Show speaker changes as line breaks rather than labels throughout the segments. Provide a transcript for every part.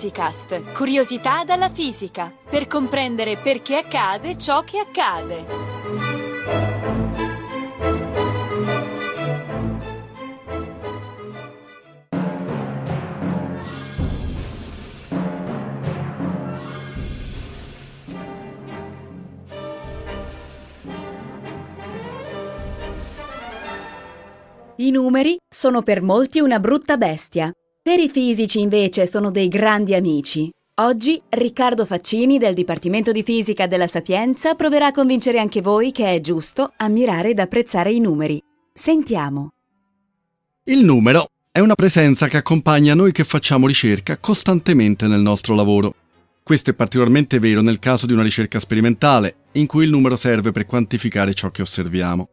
Fisicast, curiosità dalla fisica, per comprendere perché accade ciò che accade.
I numeri sono per molti una brutta bestia. Per i fisici invece sono dei grandi amici. Oggi Riccardo Faccini del Dipartimento di Fisica della Sapienza proverà a convincere anche voi che è giusto ammirare ed apprezzare i numeri. Sentiamo.
Il numero è una presenza che accompagna noi che facciamo ricerca costantemente nel nostro lavoro. Questo è particolarmente vero nel caso di una ricerca sperimentale, in cui il numero serve per quantificare ciò che osserviamo.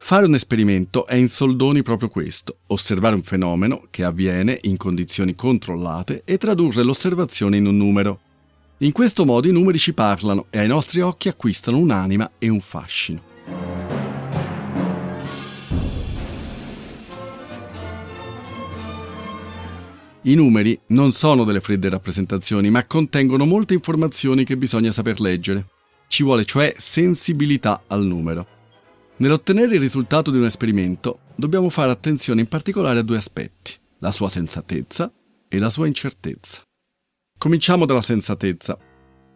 Fare un esperimento è in soldoni proprio questo, osservare un fenomeno che avviene in condizioni controllate e tradurre l'osservazione in un numero. In questo modo i numeri ci parlano e ai nostri occhi acquistano un'anima e un fascino. I numeri non sono delle fredde rappresentazioni, ma contengono molte informazioni che bisogna saper leggere. Ci vuole cioè sensibilità al numero. Nell'ottenere il risultato di un esperimento dobbiamo fare attenzione in particolare a due aspetti, la sua sensatezza e la sua incertezza. Cominciamo dalla sensatezza.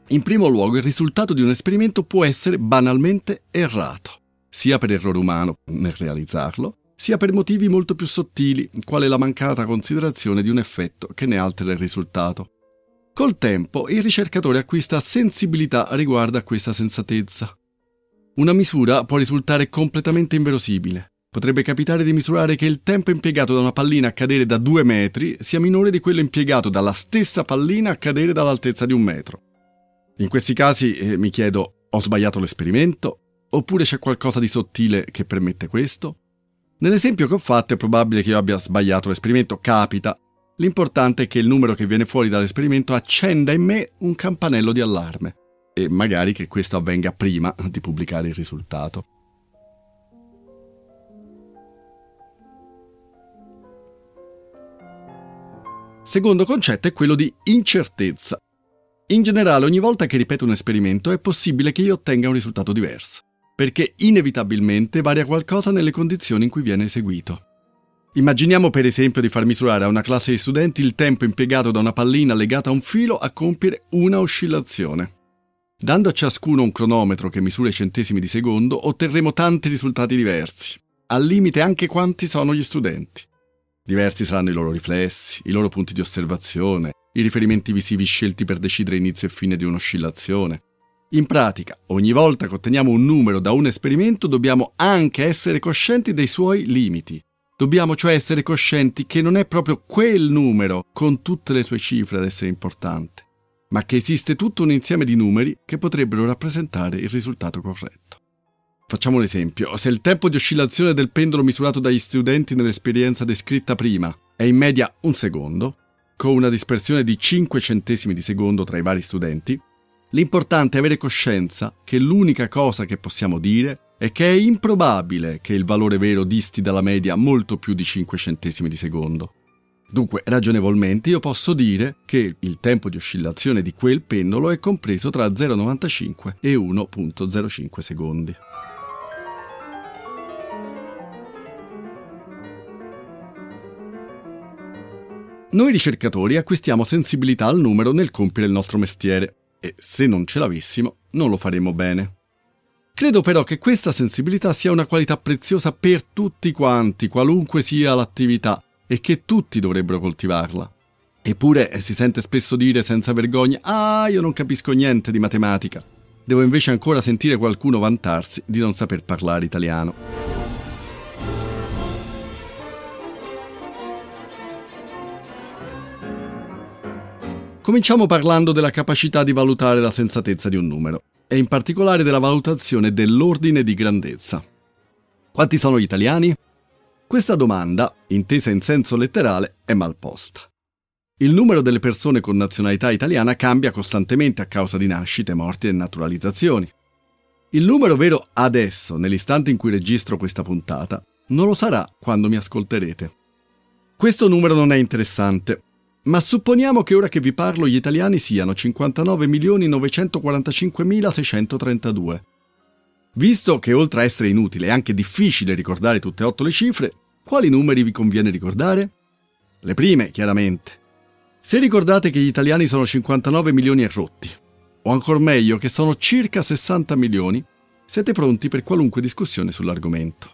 In primo luogo il risultato di un esperimento può essere banalmente errato, sia per errore umano nel realizzarlo, sia per motivi molto più sottili, quale la mancata considerazione di un effetto che ne altera il risultato. Col tempo il ricercatore acquista sensibilità riguardo a questa sensatezza. Una misura può risultare completamente inverosimile. Potrebbe capitare di misurare che il tempo impiegato da una pallina a cadere da due metri sia minore di quello impiegato dalla stessa pallina a cadere dall'altezza di un metro. In questi casi eh, mi chiedo, ho sbagliato l'esperimento? Oppure c'è qualcosa di sottile che permette questo? Nell'esempio che ho fatto è probabile che io abbia sbagliato l'esperimento, capita. L'importante è che il numero che viene fuori dall'esperimento accenda in me un campanello di allarme e magari che questo avvenga prima di pubblicare il risultato. Secondo concetto è quello di incertezza. In generale, ogni volta che ripeto un esperimento è possibile che io ottenga un risultato diverso, perché inevitabilmente varia qualcosa nelle condizioni in cui viene eseguito. Immaginiamo per esempio di far misurare a una classe di studenti il tempo impiegato da una pallina legata a un filo a compiere una oscillazione. Dando a ciascuno un cronometro che misura i centesimi di secondo, otterremo tanti risultati diversi, al limite anche quanti sono gli studenti. Diversi saranno i loro riflessi, i loro punti di osservazione, i riferimenti visivi scelti per decidere inizio e fine di un'oscillazione. In pratica, ogni volta che otteniamo un numero da un esperimento dobbiamo anche essere coscienti dei suoi limiti. Dobbiamo cioè essere coscienti che non è proprio quel numero, con tutte le sue cifre, ad essere importante, ma che esiste tutto un insieme di numeri che potrebbero rappresentare il risultato corretto. Facciamo un esempio. Se il tempo di oscillazione del pendolo misurato dagli studenti nell'esperienza descritta prima è in media un secondo, con una dispersione di 5 centesimi di secondo tra i vari studenti, l'importante è avere coscienza che l'unica cosa che possiamo dire è che è improbabile che il valore vero disti dalla media molto più di 5 centesimi di secondo. Dunque, ragionevolmente, io posso dire che il tempo di oscillazione di quel pendolo è compreso tra 0,95 e 1,05 secondi. Noi ricercatori acquistiamo sensibilità al numero nel compiere il nostro mestiere e se non ce l'avessimo non lo faremmo bene. Credo però che questa sensibilità sia una qualità preziosa per tutti quanti, qualunque sia l'attività, e che tutti dovrebbero coltivarla. Eppure eh, si sente spesso dire senza vergogna Ah, io non capisco niente di matematica. Devo invece ancora sentire qualcuno vantarsi di non saper parlare italiano. Cominciamo parlando della capacità di valutare la sensatezza di un numero, e in particolare della valutazione dell'ordine di grandezza. Quanti sono gli italiani? Questa domanda, intesa in senso letterale, è mal posta. Il numero delle persone con nazionalità italiana cambia costantemente a causa di nascite, morti e naturalizzazioni. Il numero vero adesso, nell'istante in cui registro questa puntata, non lo sarà quando mi ascolterete. Questo numero non è interessante, Ma supponiamo che ora che vi parlo gli italiani siano 59.945.632. Visto che oltre a essere inutile è anche difficile ricordare tutte e otto le cifre, quali numeri vi conviene ricordare? Le prime, chiaramente. Se ricordate che gli italiani sono 59 milioni e rotti, o ancora meglio che sono circa 60 milioni, siete pronti per qualunque discussione sull'argomento.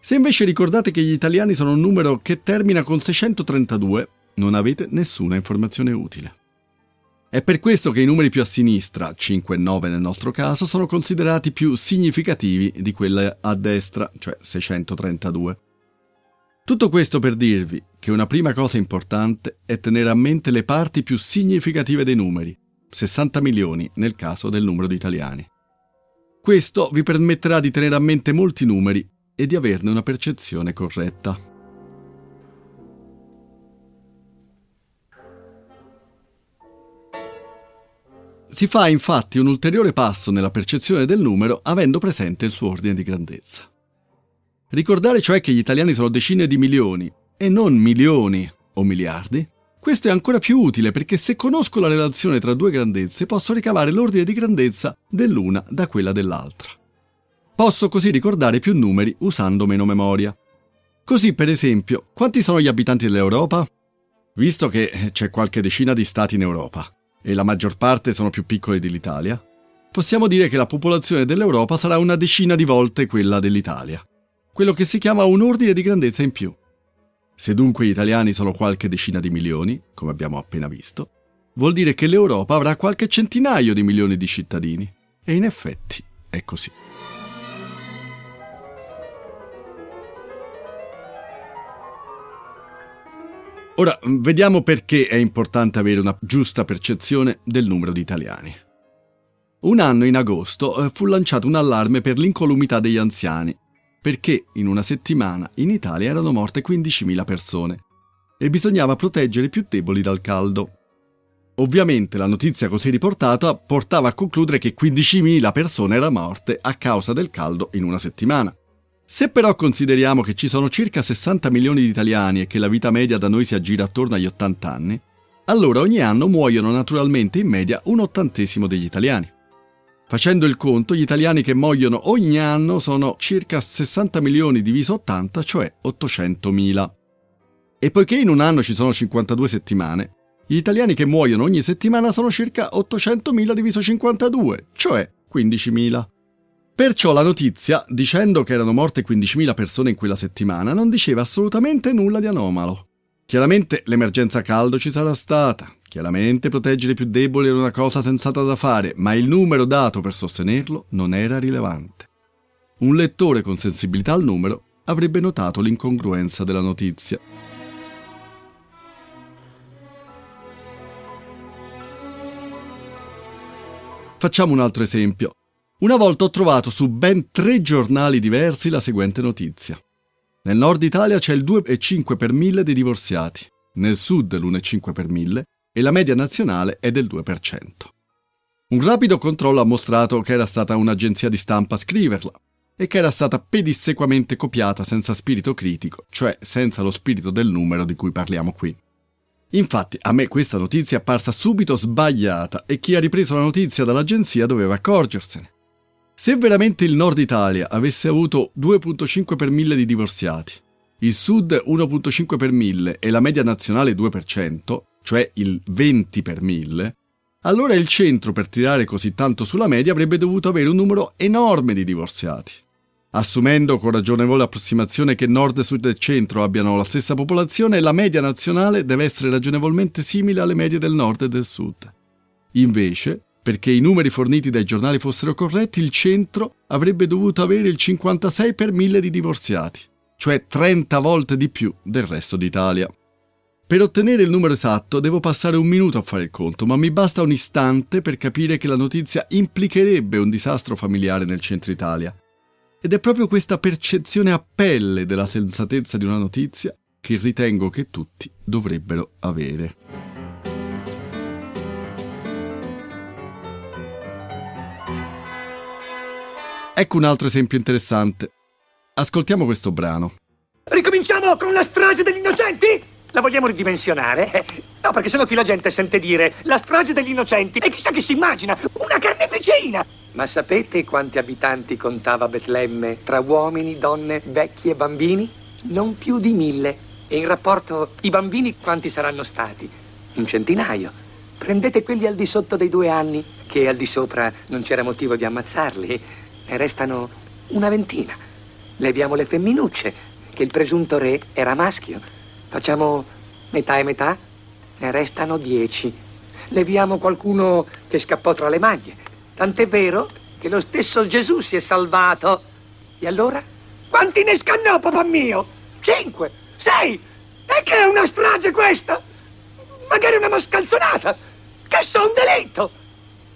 Se invece ricordate che gli italiani sono un numero che termina con 632, non avete nessuna informazione utile. È per questo che i numeri più a sinistra, 5 e 9 nel nostro caso, sono considerati più significativi di quelli a destra, cioè 632. Tutto questo per dirvi che una prima cosa importante è tenere a mente le parti più significative dei numeri, 60 milioni nel caso del numero di italiani. Questo vi permetterà di tenere a mente molti numeri e di averne una percezione corretta. Si fa infatti un ulteriore passo nella percezione del numero avendo presente il suo ordine di grandezza. Ricordare cioè che gli italiani sono decine di milioni e non milioni o miliardi, questo è ancora più utile perché se conosco la relazione tra due grandezze posso ricavare l'ordine di grandezza dell'una da quella dell'altra. Posso così ricordare più numeri usando meno memoria. Così, per esempio, quanti sono gli abitanti dell'Europa? Visto che c'è qualche decina di stati in Europa, e la maggior parte sono più piccole dell'Italia, possiamo dire che la popolazione dell'Europa sarà una decina di volte quella dell'Italia, quello che si chiama un ordine di grandezza in più. Se dunque gli italiani sono qualche decina di milioni, come abbiamo appena visto, vuol dire che l'Europa avrà qualche centinaio di milioni di cittadini. E in effetti è così. Ora, vediamo perché è importante avere una giusta percezione del numero di italiani. Un anno in agosto eh, fu lanciato un allarme per l'incolumità degli anziani, perché in una settimana in Italia erano morte 15.000 persone e bisognava proteggere i più deboli dal caldo. Ovviamente la notizia così riportata portava a concludere che 15.000 persone erano morte a causa del caldo in una settimana. Se però consideriamo che ci sono circa 60 milioni di italiani e che la vita media da noi si aggira attorno agli 80 anni, allora ogni anno muoiono naturalmente in media un ottantesimo degli italiani. Facendo il conto, gli italiani che muoiono ogni anno sono circa 60 milioni diviso 80, cioè 800 mila. E poiché in un anno ci sono 52 settimane, gli italiani che muoiono ogni settimana sono circa 800 mila diviso 52, cioè 15.000. Perciò la notizia, dicendo che erano morte 15.000 persone in quella settimana, non diceva assolutamente nulla di anomalo. Chiaramente l'emergenza caldo ci sarà stata, chiaramente proteggere i più deboli era una cosa sensata da fare, ma il numero dato per sostenerlo non era rilevante. Un lettore con sensibilità al numero avrebbe notato l'incongruenza della notizia. Facciamo un altro esempio. Una volta ho trovato su ben tre giornali diversi la seguente notizia. Nel nord Italia c'è il 2,5 per mille dei divorziati, nel sud l'1,5 per mille e la media nazionale è del 2%. Un rapido controllo ha mostrato che era stata un'agenzia di stampa a scriverla e che era stata pedissequamente copiata senza spirito critico, cioè senza lo spirito del numero di cui parliamo qui. Infatti a me questa notizia è apparsa subito sbagliata e chi ha ripreso la notizia dall'agenzia doveva accorgersene. Se veramente il nord Italia avesse avuto 2.5 per mille di divorziati, il sud 1.5 per mille e la media nazionale 2%, cioè il 20 per mille, allora il centro per tirare così tanto sulla media avrebbe dovuto avere un numero enorme di divorziati. Assumendo con ragionevole approssimazione che nord, sud e centro abbiano la stessa popolazione, la media nazionale deve essere ragionevolmente simile alle medie del nord e del sud. Invece, perché i numeri forniti dai giornali fossero corretti, il centro avrebbe dovuto avere il 56 per mille di divorziati, cioè 30 volte di più del resto d'Italia. Per ottenere il numero esatto devo passare un minuto a fare il conto, ma mi basta un istante per capire che la notizia implicherebbe un disastro familiare nel centro Italia. Ed è proprio questa percezione a pelle della sensatezza di una notizia che ritengo che tutti dovrebbero avere. Ecco un altro esempio interessante. Ascoltiamo questo brano.
Ricominciamo con la strage degli innocenti? La vogliamo ridimensionare? No, perché sennò qui la gente sente dire la strage degli innocenti e chissà che si immagina, una carneficina! Ma sapete quanti abitanti contava Betlemme tra uomini, donne, vecchi e bambini? Non più di mille. E in rapporto i bambini quanti saranno stati? Un centinaio. Prendete quelli al di sotto dei due anni, che al di sopra non c'era motivo di ammazzarli, ne restano una ventina. Leviamo le femminucce, che il presunto re era maschio. Facciamo metà e metà, ne restano dieci. Leviamo qualcuno che scappò tra le maglie. Tant'è vero che lo stesso Gesù si è salvato. E allora? Quanti ne scannò, papà mio? Cinque, sei. E che è una strage questa? Magari una mascalzonata. Che so un delitto.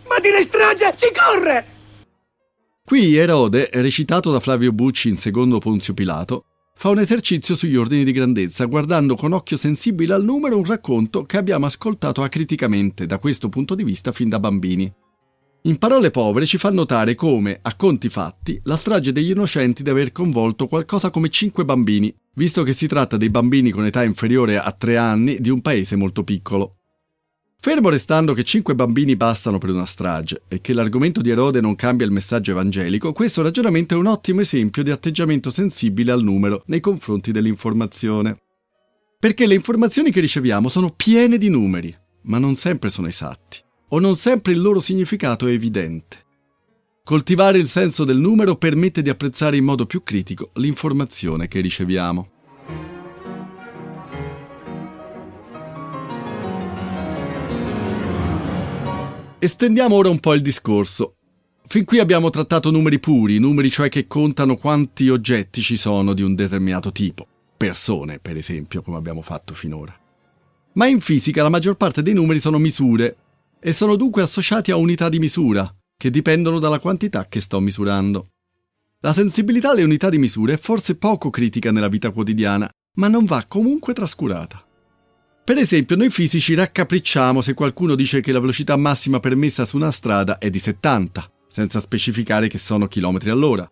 Ma dire strage ci corre.
Qui Erode, recitato da Flavio Bucci in secondo Ponzio Pilato, fa un esercizio sugli ordini di grandezza, guardando con occhio sensibile al numero un racconto che abbiamo ascoltato acriticamente da questo punto di vista fin da bambini. In parole povere ci fa notare come, a conti fatti, la strage degli innocenti deve aver coinvolto qualcosa come 5 bambini, visto che si tratta dei bambini con età inferiore a 3 anni di un paese molto piccolo. Fermo restando che 5 bambini bastano per una strage e che l'argomento di Erode non cambia il messaggio evangelico, questo ragionamento è un ottimo esempio di atteggiamento sensibile al numero nei confronti dell'informazione. Perché le informazioni che riceviamo sono piene di numeri, ma non sempre sono esatti o non sempre il loro significato è evidente. Coltivare il senso del numero permette di apprezzare in modo più critico l'informazione che riceviamo. Estendiamo ora un po' il discorso. Fin qui abbiamo trattato numeri puri, numeri cioè che contano quanti oggetti ci sono di un determinato tipo, persone per esempio, come abbiamo fatto finora. Ma in fisica la maggior parte dei numeri sono misure, e sono dunque associati a unità di misura, che dipendono dalla quantità che sto misurando. La sensibilità alle unità di misura è forse poco critica nella vita quotidiana, ma non va comunque trascurata. Per esempio, noi fisici raccapricciamo se qualcuno dice che la velocità massima permessa su una strada è di 70, senza specificare che sono chilometri all'ora.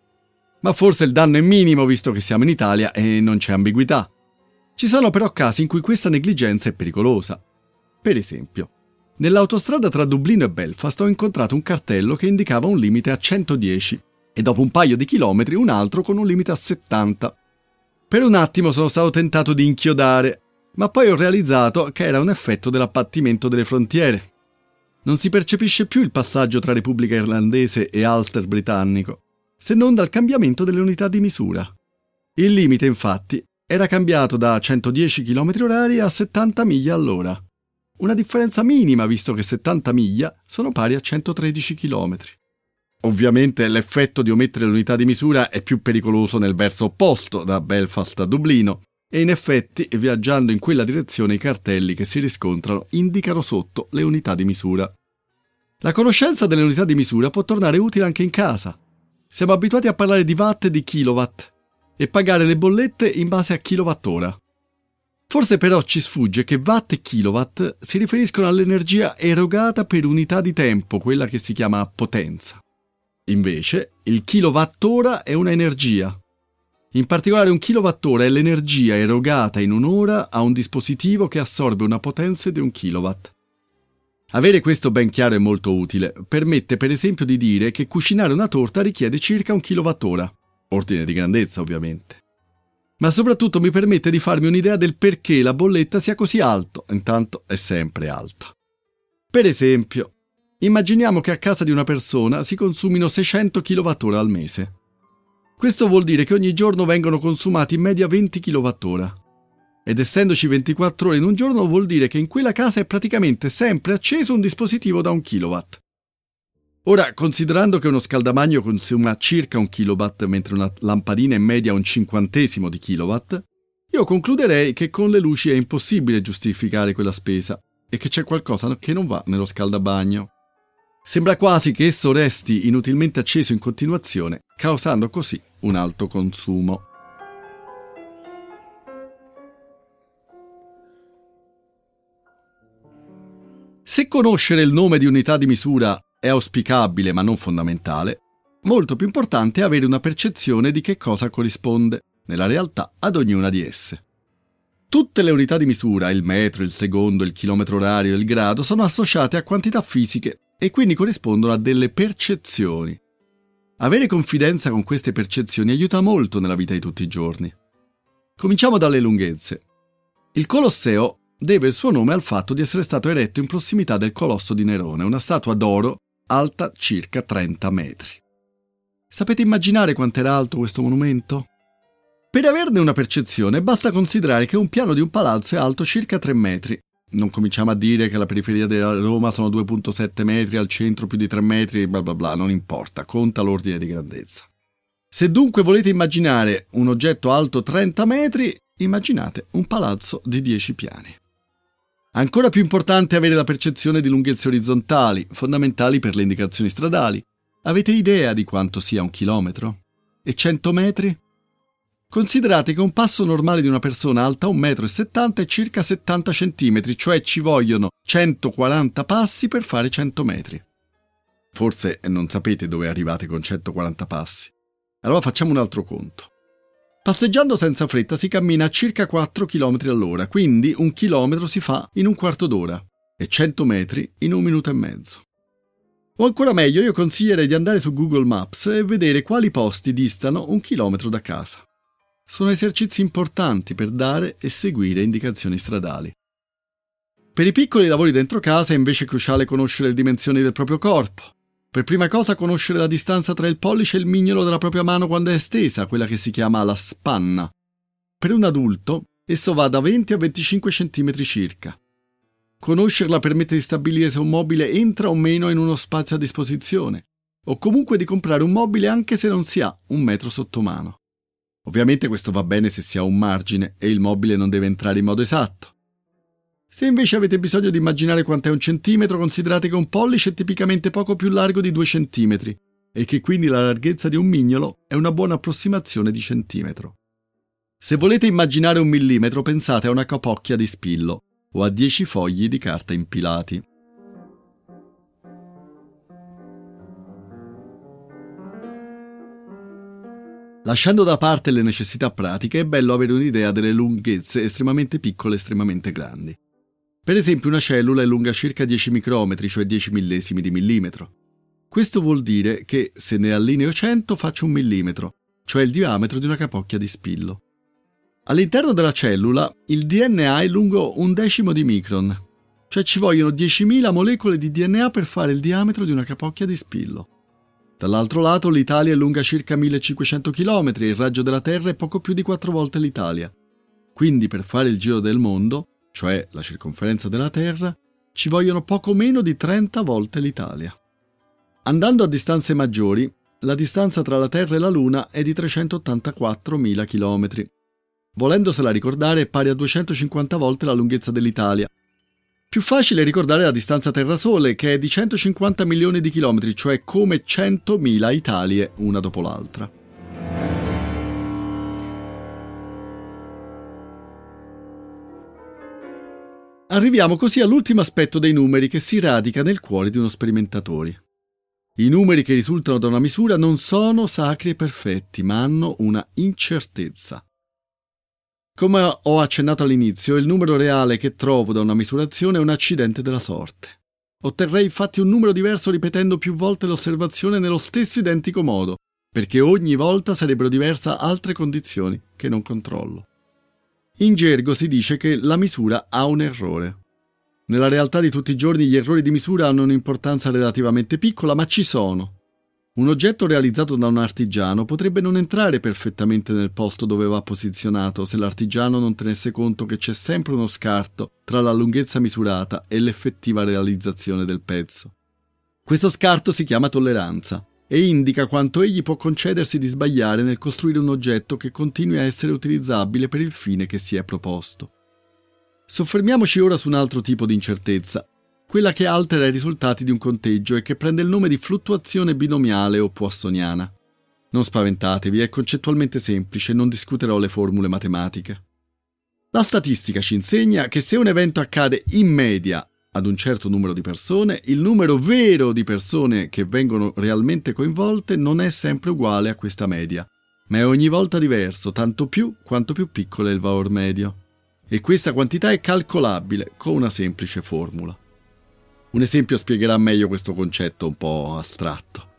Ma forse il danno è minimo visto che siamo in Italia e non c'è ambiguità. Ci sono però casi in cui questa negligenza è pericolosa. Per esempio, Nell'autostrada tra Dublino e Belfast ho incontrato un cartello che indicava un limite a 110 e dopo un paio di chilometri un altro con un limite a 70. Per un attimo sono stato tentato di inchiodare, ma poi ho realizzato che era un effetto dell'apbattimento delle frontiere. Non si percepisce più il passaggio tra Repubblica Irlandese e Ulster britannico, se non dal cambiamento delle unità di misura. Il limite, infatti, era cambiato da 110 km/h a 70 miglia all'ora. Una differenza minima visto che 70 miglia sono pari a 113 km. Ovviamente l'effetto di omettere l'unità di misura è più pericoloso nel verso opposto, da Belfast a Dublino, e in effetti, viaggiando in quella direzione, i cartelli che si riscontrano indicano sotto le unità di misura. La conoscenza delle unità di misura può tornare utile anche in casa. Siamo abituati a parlare di watt e di kilowatt e pagare le bollette in base a kilowattora. Forse però ci sfugge che watt e kilowatt si riferiscono all'energia erogata per unità di tempo, quella che si chiama potenza. Invece, il kilowattora è una energia. In particolare un kilowattora è l'energia erogata in un'ora a un dispositivo che assorbe una potenza di un kilowatt. Avere questo ben chiaro è molto utile. Permette per esempio di dire che cucinare una torta richiede circa un kilowattora. Ordine di grandezza, ovviamente ma soprattutto mi permette di farmi un'idea del perché la bolletta sia così alto, intanto è sempre alta. Per esempio, immaginiamo che a casa di una persona si consumino 600 kWh al mese. Questo vuol dire che ogni giorno vengono consumati in media 20 kWh. Ed essendoci 24 ore in un giorno vuol dire che in quella casa è praticamente sempre acceso un dispositivo da un kilowatt. Ora, considerando che uno scaldamagno consuma circa un kilowatt mentre una lampadina in media un cinquantesimo di kilowatt, io concluderei che con le luci è impossibile giustificare quella spesa e che c'è qualcosa che non va nello scaldabagno. Sembra quasi che esso resti inutilmente acceso in continuazione, causando così un alto consumo. Se conoscere il nome di unità di misura è auspicabile ma non fondamentale, molto più importante è avere una percezione di che cosa corrisponde, nella realtà, ad ognuna di esse. Tutte le unità di misura, il metro, il secondo, il chilometro orario il grado, sono associate a quantità fisiche e quindi corrispondono a delle percezioni. Avere confidenza con queste percezioni aiuta molto nella vita di tutti i giorni. Cominciamo dalle lunghezze. Il Colosseo deve il suo nome al fatto di essere stato eretto in prossimità del Colosso di Nerone, una statua d'oro alta circa 30 metri. Sapete immaginare quanto era alto questo monumento? Per averne una percezione basta considerare che un piano di un palazzo è alto circa 3 metri. Non cominciamo a dire che la periferia della Roma sono 2,7 metri, al centro più di 3 metri, bla bla bla, non importa, conta l'ordine di grandezza. Se dunque volete immaginare un oggetto alto 30 metri, immaginate un palazzo di 10 piani. Ancora più importante è avere la percezione di lunghezze orizzontali, fondamentali per le indicazioni stradali. Avete idea di quanto sia un chilometro? E 100 metri? Considerate che un passo normale di una persona alta 1,70 m è circa 70 cm, cioè ci vogliono 140 passi per fare 100 metri. Forse non sapete dove arrivate con 140 passi. Allora facciamo un altro conto. Passeggiando senza fretta si cammina a circa 4 km all'ora, quindi un chilometro si fa in un quarto d'ora e 100 metri in un minuto e mezzo. O ancora meglio, io consiglierei di andare su Google Maps e vedere quali posti distano un chilometro da casa. Sono esercizi importanti per dare e seguire indicazioni stradali. Per i piccoli lavori dentro casa è invece cruciale conoscere le dimensioni del proprio corpo, per prima cosa conoscere la distanza tra il pollice e il mignolo della propria mano quando è estesa, quella che si chiama la spanna. Per un adulto esso va da 20 a 25 cm circa. Conoscerla permette di stabilire se un mobile entra o meno in uno spazio a disposizione, o comunque di comprare un mobile anche se non si ha un metro sotto mano. Ovviamente questo va bene se si ha un margine e il mobile non deve entrare in modo esatto. Se invece avete bisogno di immaginare quant'è un centimetro, considerate che un pollice è tipicamente poco più largo di 2 centimetri e che quindi la larghezza di un mignolo è una buona approssimazione di centimetro. Se volete immaginare un millimetro, pensate a una capocchia di spillo o a 10 fogli di carta impilati. Lasciando da parte le necessità pratiche, è bello avere un'idea delle lunghezze estremamente piccole e estremamente grandi. Per esempio una cellula è lunga circa 10 micrometri, cioè 10 millesimi di millimetro. Questo vuol dire che se ne allineo 100 faccio un millimetro, cioè il diametro di una capocchia di spillo. All'interno della cellula il DNA è lungo un decimo di micron, cioè ci vogliono 10.000 molecole di DNA per fare il diametro di una capocchia di spillo. Dall'altro lato l'Italia è lunga circa 1500 km e il raggio della Terra è poco più di 4 volte l'Italia. Quindi per fare il giro del mondo cioè la circonferenza della Terra, ci vogliono poco meno di 30 volte l'Italia. Andando a distanze maggiori, la distanza tra la Terra e la Luna è di 384.000 km. Volendosela ricordare è pari a 250 volte la lunghezza dell'Italia. Più facile ricordare la distanza Terra-Sole, che è di 150 milioni di chilometri, cioè come 100.000 Italie una dopo l'altra. Arriviamo così all'ultimo aspetto dei numeri che si radica nel cuore di uno sperimentatore. I numeri che risultano da una misura non sono sacri e perfetti, ma hanno una incertezza. Come ho accennato all'inizio, il numero reale che trovo da una misurazione è un accidente della sorte. Otterrei infatti un numero diverso ripetendo più volte l'osservazione nello stesso identico modo, perché ogni volta sarebbero diverse altre condizioni che non controllo. In gergo si dice che la misura ha un errore. Nella realtà di tutti i giorni gli errori di misura hanno un'importanza relativamente piccola, ma ci sono. Un oggetto realizzato da un artigiano potrebbe non entrare perfettamente nel posto dove va posizionato se l'artigiano non tenesse conto che c'è sempre uno scarto tra la lunghezza misurata e l'effettiva realizzazione del pezzo. Questo scarto si chiama tolleranza e indica quanto egli può concedersi di sbagliare nel costruire un oggetto che continui a essere utilizzabile per il fine che si è proposto. Soffermiamoci ora su un altro tipo di incertezza, quella che altera i risultati di un conteggio e che prende il nome di fluttuazione binomiale o poissoniana. Non spaventatevi, è concettualmente semplice, non discuterò le formule matematiche. La statistica ci insegna che se un evento accade in media ad un certo numero di persone, il numero vero di persone che vengono realmente coinvolte non è sempre uguale a questa media, ma è ogni volta diverso, tanto più quanto più piccolo è il valore medio. e questa quantità è calcolabile con una semplice formula. Un esempio spiegherà meglio questo concetto un po' astratto.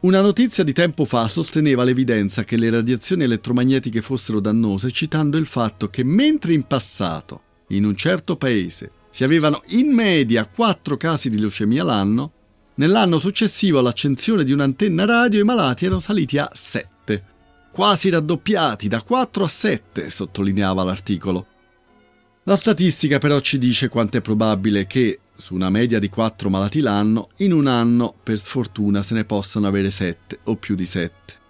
Una notizia di tempo fa sosteneva l'evidenza che le radiazioni elettromagnetiche fossero dannose citando il fatto che mentre in passato, in un certo paese, si avevano in media 4 casi di leucemia l'anno, nell'anno successivo all'accensione di un'antenna radio i malati erano saliti a 7. Quasi raddoppiati da 4 a 7, sottolineava l'articolo. La statistica però ci dice quanto è probabile che, su una media di 4 malati l'anno, in un anno per sfortuna se ne possano avere 7 o più di 7.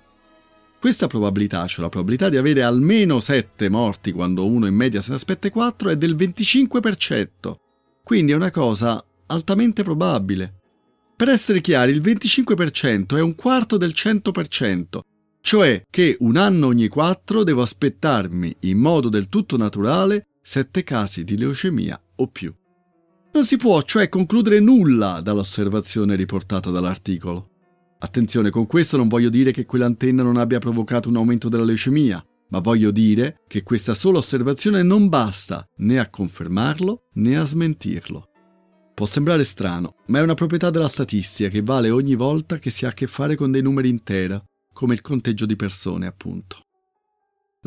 Questa probabilità, cioè la probabilità di avere almeno 7 morti quando uno in media se ne aspetta 4, è del 25%. Quindi è una cosa altamente probabile. Per essere chiari, il 25% è un quarto del 100%, cioè che un anno ogni 4 devo aspettarmi in modo del tutto naturale 7 casi di leucemia o più. Non si può cioè concludere nulla dall'osservazione riportata dall'articolo. Attenzione, con questo non voglio dire che quell'antenna non abbia provocato un aumento della leucemia, ma voglio dire che questa sola osservazione non basta né a confermarlo né a smentirlo. Può sembrare strano, ma è una proprietà della statistica che vale ogni volta che si ha a che fare con dei numeri intera, come il conteggio di persone, appunto.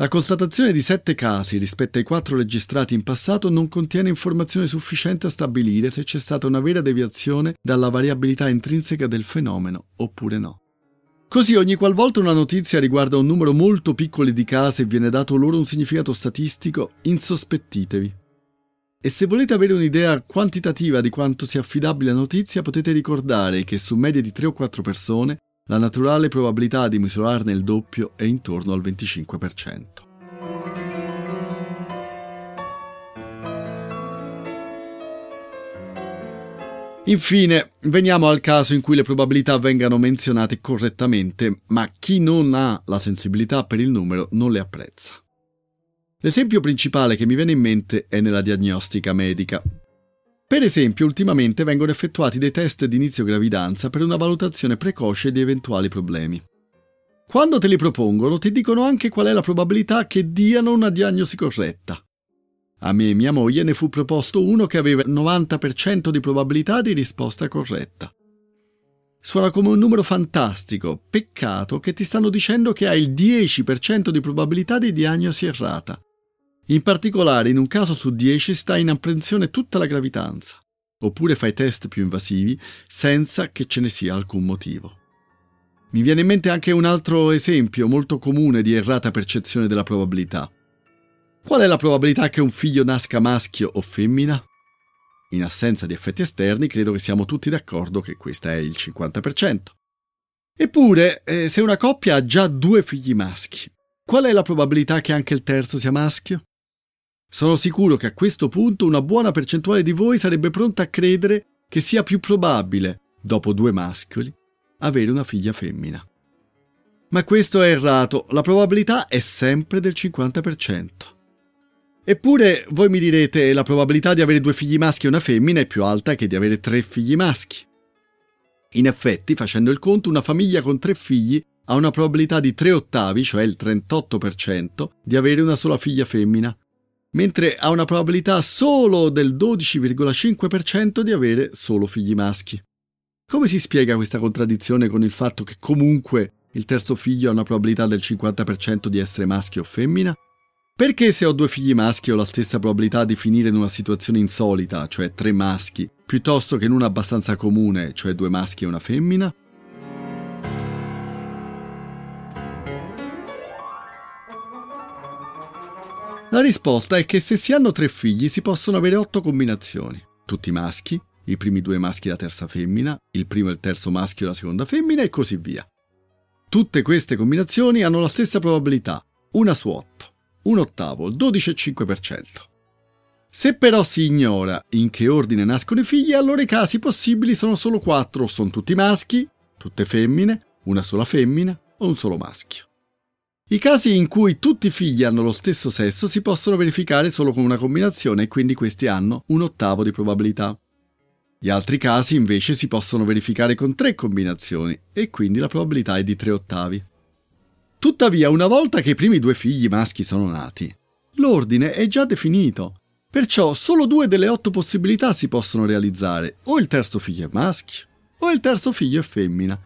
La constatazione di sette casi rispetto ai quattro registrati in passato non contiene informazione sufficiente a stabilire se c'è stata una vera deviazione dalla variabilità intrinseca del fenomeno oppure no. Così ogni qualvolta una notizia riguarda un numero molto piccolo di casi e viene dato loro un significato statistico, insospettitevi. E se volete avere un'idea quantitativa di quanto sia affidabile la notizia, potete ricordare che su medie di 3 o 4 persone la naturale probabilità di misurarne il doppio è intorno al 25%. Infine, veniamo al caso in cui le probabilità vengano menzionate correttamente, ma chi non ha la sensibilità per il numero non le apprezza. L'esempio principale che mi viene in mente è nella diagnostica medica. Per esempio, ultimamente vengono effettuati dei test di inizio gravidanza per una valutazione precoce di eventuali problemi. Quando te li propongono, ti dicono anche qual è la probabilità che diano una diagnosi corretta. A me e mia moglie ne fu proposto uno che aveva il 90% di probabilità di risposta corretta. Suona come un numero fantastico, peccato che ti stanno dicendo che hai il 10% di probabilità di diagnosi errata. In particolare, in un caso su 10 sta in apprensione tutta la gravidanza, oppure fai test più invasivi senza che ce ne sia alcun motivo. Mi viene in mente anche un altro esempio molto comune di errata percezione della probabilità. Qual è la probabilità che un figlio nasca maschio o femmina? In assenza di effetti esterni, credo che siamo tutti d'accordo che questa è il 50%. Eppure, eh, se una coppia ha già due figli maschi, qual è la probabilità che anche il terzo sia maschio? Sono sicuro che a questo punto una buona percentuale di voi sarebbe pronta a credere che sia più probabile, dopo due maschioli, avere una figlia femmina. Ma questo è errato, la probabilità è sempre del 50%. Eppure voi mi direte la probabilità di avere due figli maschi e una femmina è più alta che di avere tre figli maschi. In effetti, facendo il conto, una famiglia con tre figli ha una probabilità di 3 ottavi, cioè il 38%, di avere una sola figlia femmina, mentre ha una probabilità solo del 12,5% di avere solo figli maschi. Come si spiega questa contraddizione con il fatto che comunque il terzo figlio ha una probabilità del 50% di essere maschio o femmina? Perché se ho due figli maschi ho la stessa probabilità di finire in una situazione insolita, cioè tre maschi, piuttosto che in una abbastanza comune, cioè due maschi e una femmina? La risposta è che se si hanno tre figli si possono avere otto combinazioni, tutti maschi, i primi due maschi e la terza femmina, il primo e il terzo maschio e la seconda femmina e così via. Tutte queste combinazioni hanno la stessa probabilità, una su otto, un ottavo, il 12,5%. Se però si ignora in che ordine nascono i figli, allora i casi possibili sono solo quattro, sono tutti maschi, tutte femmine, una sola femmina o un solo maschio. I casi in cui tutti i figli hanno lo stesso sesso si possono verificare solo con una combinazione e quindi questi hanno un ottavo di probabilità. Gli altri casi invece si possono verificare con tre combinazioni e quindi la probabilità è di tre ottavi. Tuttavia, una volta che i primi due figli maschi sono nati, l'ordine è già definito. Perciò solo due delle otto possibilità si possono realizzare, o il terzo figlio è maschio, o il terzo figlio è femmina.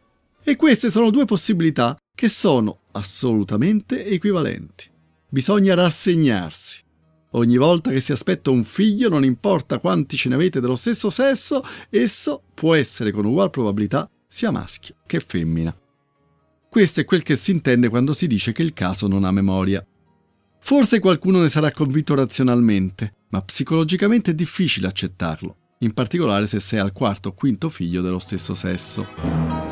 E queste sono due possibilità che sono assolutamente equivalenti. Bisogna rassegnarsi. Ogni volta che si aspetta un figlio, non importa quanti ce ne avete dello stesso sesso, esso può essere con uguale probabilità sia maschio che femmina. Questo è quel che si intende quando si dice che il caso non ha memoria. Forse qualcuno ne sarà convinto razionalmente, ma psicologicamente è difficile accettarlo, in particolare se sei al quarto o quinto figlio dello stesso sesso.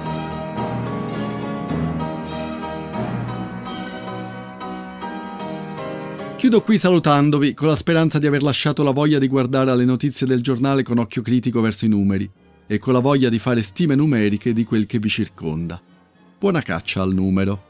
Chiudo qui salutandovi con la speranza di aver lasciato la voglia di guardare alle notizie del giornale con occhio critico verso i numeri e con la voglia di fare stime numeriche di quel che vi circonda. Buona caccia al numero.